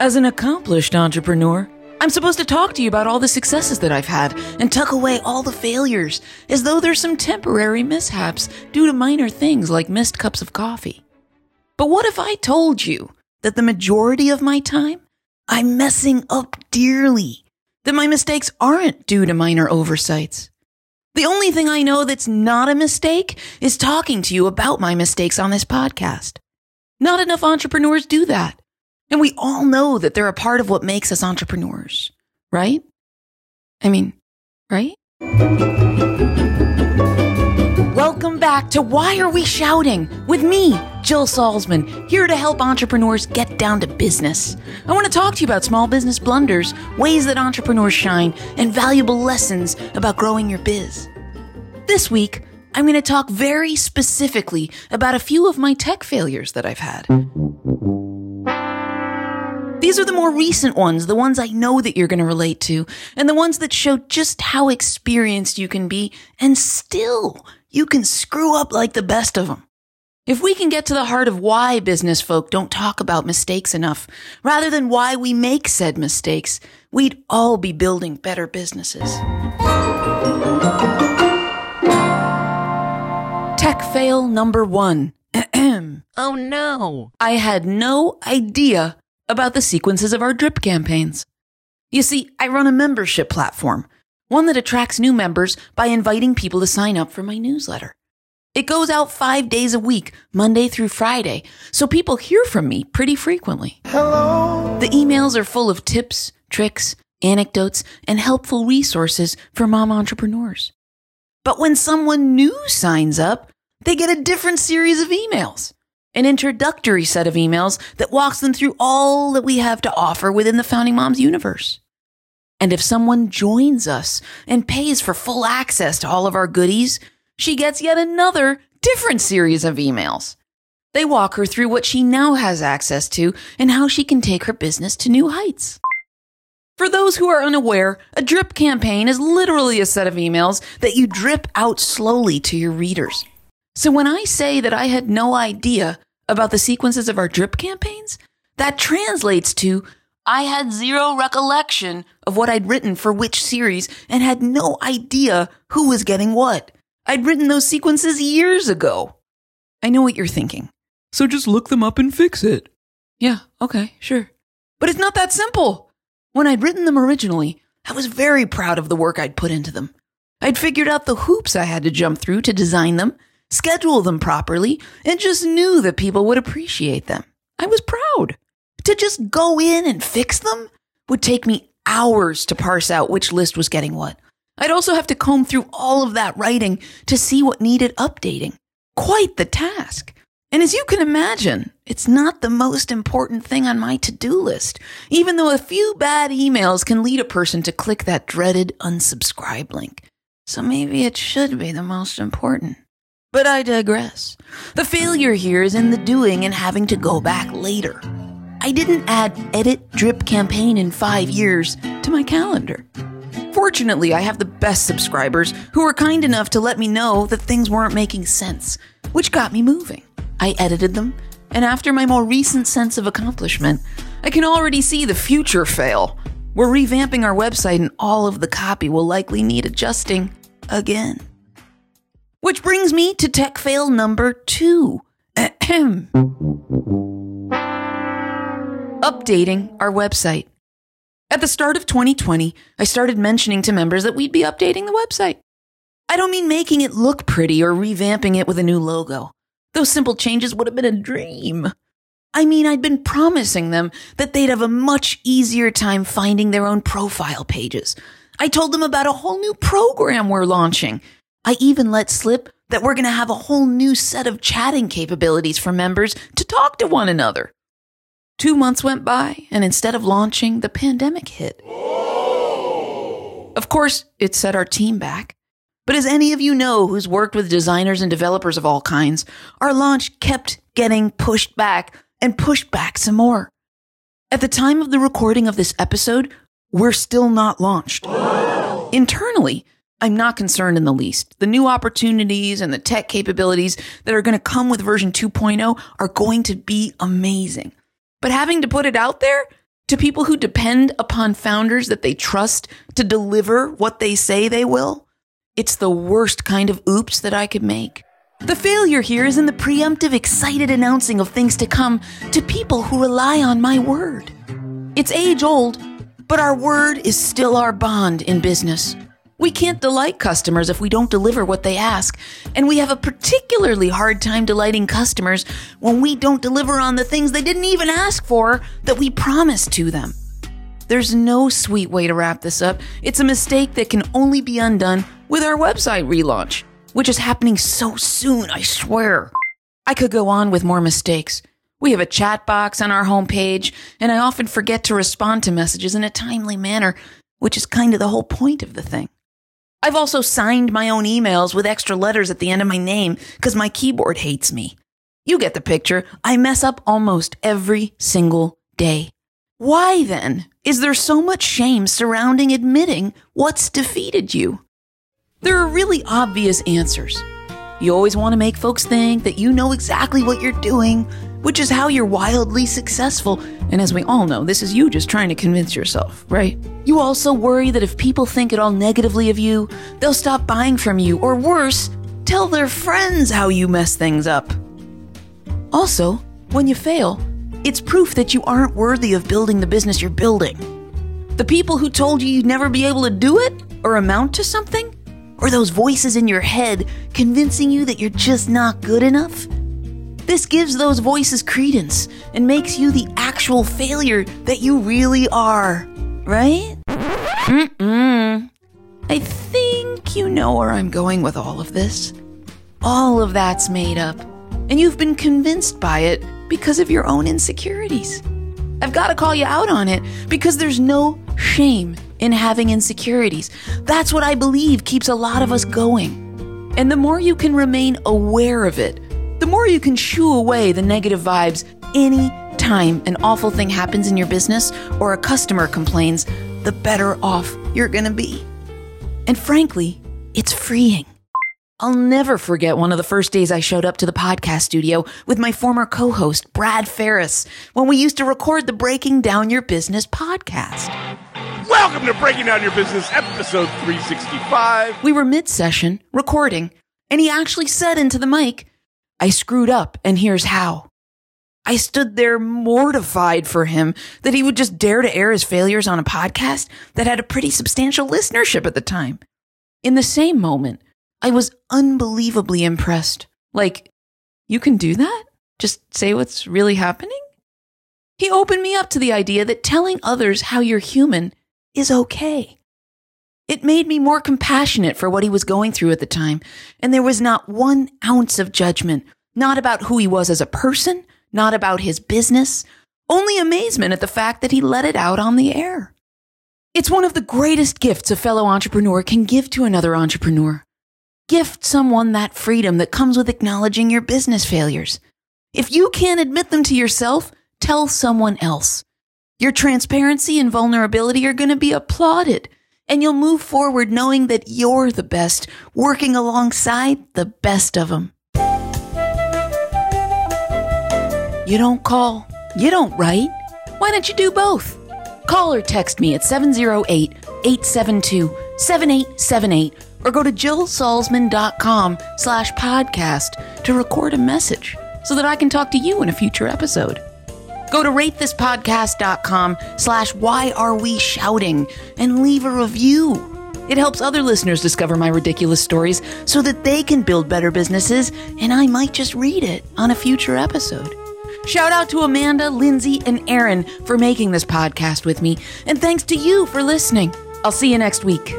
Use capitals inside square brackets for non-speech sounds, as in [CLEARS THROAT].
As an accomplished entrepreneur, I'm supposed to talk to you about all the successes that I've had and tuck away all the failures as though there's some temporary mishaps due to minor things like missed cups of coffee. But what if I told you that the majority of my time I'm messing up dearly? That my mistakes aren't due to minor oversights? The only thing I know that's not a mistake is talking to you about my mistakes on this podcast. Not enough entrepreneurs do that. And we all know that they're a part of what makes us entrepreneurs, right? I mean, right? Welcome back to Why Are We Shouting with me, Jill Salzman, here to help entrepreneurs get down to business. I want to talk to you about small business blunders, ways that entrepreneurs shine, and valuable lessons about growing your biz. This week, I'm going to talk very specifically about a few of my tech failures that I've had. These are the more recent ones, the ones I know that you're going to relate to, and the ones that show just how experienced you can be, and still, you can screw up like the best of them. If we can get to the heart of why business folk don't talk about mistakes enough, rather than why we make said mistakes, we'd all be building better businesses. Tech fail number one. [CLEARS THROAT] Oh no! I had no idea about the sequences of our drip campaigns. You see, I run a membership platform, one that attracts new members by inviting people to sign up for my newsletter. It goes out five days a week, Monday through Friday, so people hear from me pretty frequently. Hello. The emails are full of tips, tricks, anecdotes, and helpful resources for mom entrepreneurs. But when someone new signs up, they get a different series of emails an introductory set of emails that walks them through all that we have to offer within the Founding Moms universe. And if someone joins us and pays for full access to all of our goodies, she gets yet another different series of emails. They walk her through what she now has access to and how she can take her business to new heights. For those who are unaware, a drip campaign is literally a set of emails that you drip out slowly to your readers. So when I say that I had no idea about the sequences of our drip campaigns, that translates to I had zero recollection of what I'd written for which series and had no idea who was getting what. I'd written those sequences years ago. I know what you're thinking. So just look them up and fix it. Yeah, okay, sure. But it's not that simple. When I'd written them originally, I was very proud of the work I'd put into them. I'd figured out the hoops I had to jump through to design them schedule them properly, and just knew that people would appreciate them. I was proud. To just go in and fix them would take me hours to parse out which list was getting what. I'd also have to comb through all of that writing to see what needed updating. Quite the task. And as you can imagine, it's not the most important thing on my to do list, even though a few bad emails can lead a person to click that dreaded unsubscribe link. So maybe it should be the most important. But I digress. The failure here is in the doing and having to go back later. I didn't add edit drip campaign in five years to my calendar. Fortunately, I have the best subscribers who were kind enough to let me know that things weren't making sense, which got me moving. I edited them, and after my more recent sense of accomplishment, I can already see the future fail. We're revamping our website, and all of the copy will likely need adjusting again. Which brings me to tech fail number two. [CLEARS THROAT] Updating our website. At the start of 2020, I started mentioning to members that we'd be updating the website. I don't mean making it look pretty or revamping it with a new logo. Those simple changes would have been a dream. I mean, I'd been promising them that they'd have a much easier time finding their own profile pages. I told them about a whole new program we're launching I even let slip that we're going to have a whole new set of chatting capabilities for members to talk to one another. Two months went by, and instead of launching, the pandemic hit. Of course, it set our team back. But as any of you know who's worked with designers and developers of all kinds, our launch kept getting pushed back and pushed back some more. At the time of the recording of this episode, we're still not launched. Internally, I'm not concerned in the least. The new opportunities and the tech capabilities that are going to come with version 2.0 are going to be amazing. But having to put it out there to people who depend upon founders that they trust to deliver what they say they will, it's the worst kind of oops that I could make. The failure here is in the preemptive, excited announcing of things to come to people who rely on my word. It's age old, but our word is still our bond in business. We can't delight customers if we don't deliver what they ask, and we have a particularly hard time delighting customers when we don't deliver on the things they didn't even ask for that we promised to them. There's no sweet way to wrap this up. It's a mistake that can only be undone with our website relaunch, which is happening so soon, I swear. I could go on with more mistakes. We have a chat box on our homepage, and I often forget to respond to messages in a timely manner, which is kind of the whole point of the thing. I've also signed my own emails with extra letters at the end of my name because my keyboard hates me. You get the picture. I mess up almost every single day. Why then is there so much shame surrounding admitting what's defeated you? There are really obvious answers. You always want to make folks think that you know exactly what you're doing, which is how you're wildly successful. And as we all know, this is you just trying to convince yourself, right? You also worry that if people think at all negatively of you, they'll stop buying from you, or worse, tell their friends how you mess things up. Also, when you fail, it's proof that you aren't worthy of building the business you're building. The people who told you you'd never be able to do it or amount to something, or those voices in your head convincing you that you're just not good enough, this gives those voices credence and makes you the actual failure that you really are, right? Mm-mm. I think you know where I'm going with all of this. All of that's made up, and you've been convinced by it because of your own insecurities. I've got to call you out on it because there's no shame in having insecurities. That's what I believe keeps a lot of us going. And the more you can remain aware of it, the more you can shoo away the negative vibes any time an awful thing happens in your business or a customer complains, the better off you're going to be. And frankly, it's freeing. I'll never forget one of the first days I showed up to the podcast studio with my former co host, Brad Farris, when we used to record the Breaking Down Your Business podcast. Welcome to Breaking Down Your Business, episode 365. We were mid session, recording, and he actually said into the mic, I screwed up, and here's how. I stood there mortified for him that he would just dare to air his failures on a podcast that had a pretty substantial listenership at the time. In the same moment, I was unbelievably impressed. Like, you can do that? Just say what's really happening? He opened me up to the idea that telling others how you're human is okay. It made me more compassionate for what he was going through at the time, and there was not one ounce of judgment, not about who he was as a person, not about his business, only amazement at the fact that he let it out on the air. It's one of the greatest gifts a fellow entrepreneur can give to another entrepreneur. Gift someone that freedom that comes with acknowledging your business failures. If you can't admit them to yourself, tell someone else. Your transparency and vulnerability are going to be applauded and you'll move forward knowing that you're the best, working alongside the best of them. You don't call, you don't write. Why don't you do both? Call or text me at 708 872 7878 or go to jillsalzman.com slash podcast to record a message so that I can talk to you in a future episode. Go to ratethispodcast.com slash why are we shouting and leave a review. It helps other listeners discover my ridiculous stories so that they can build better businesses and I might just read it on a future episode. Shout out to Amanda, Lindsay, and Aaron for making this podcast with me, and thanks to you for listening. I'll see you next week.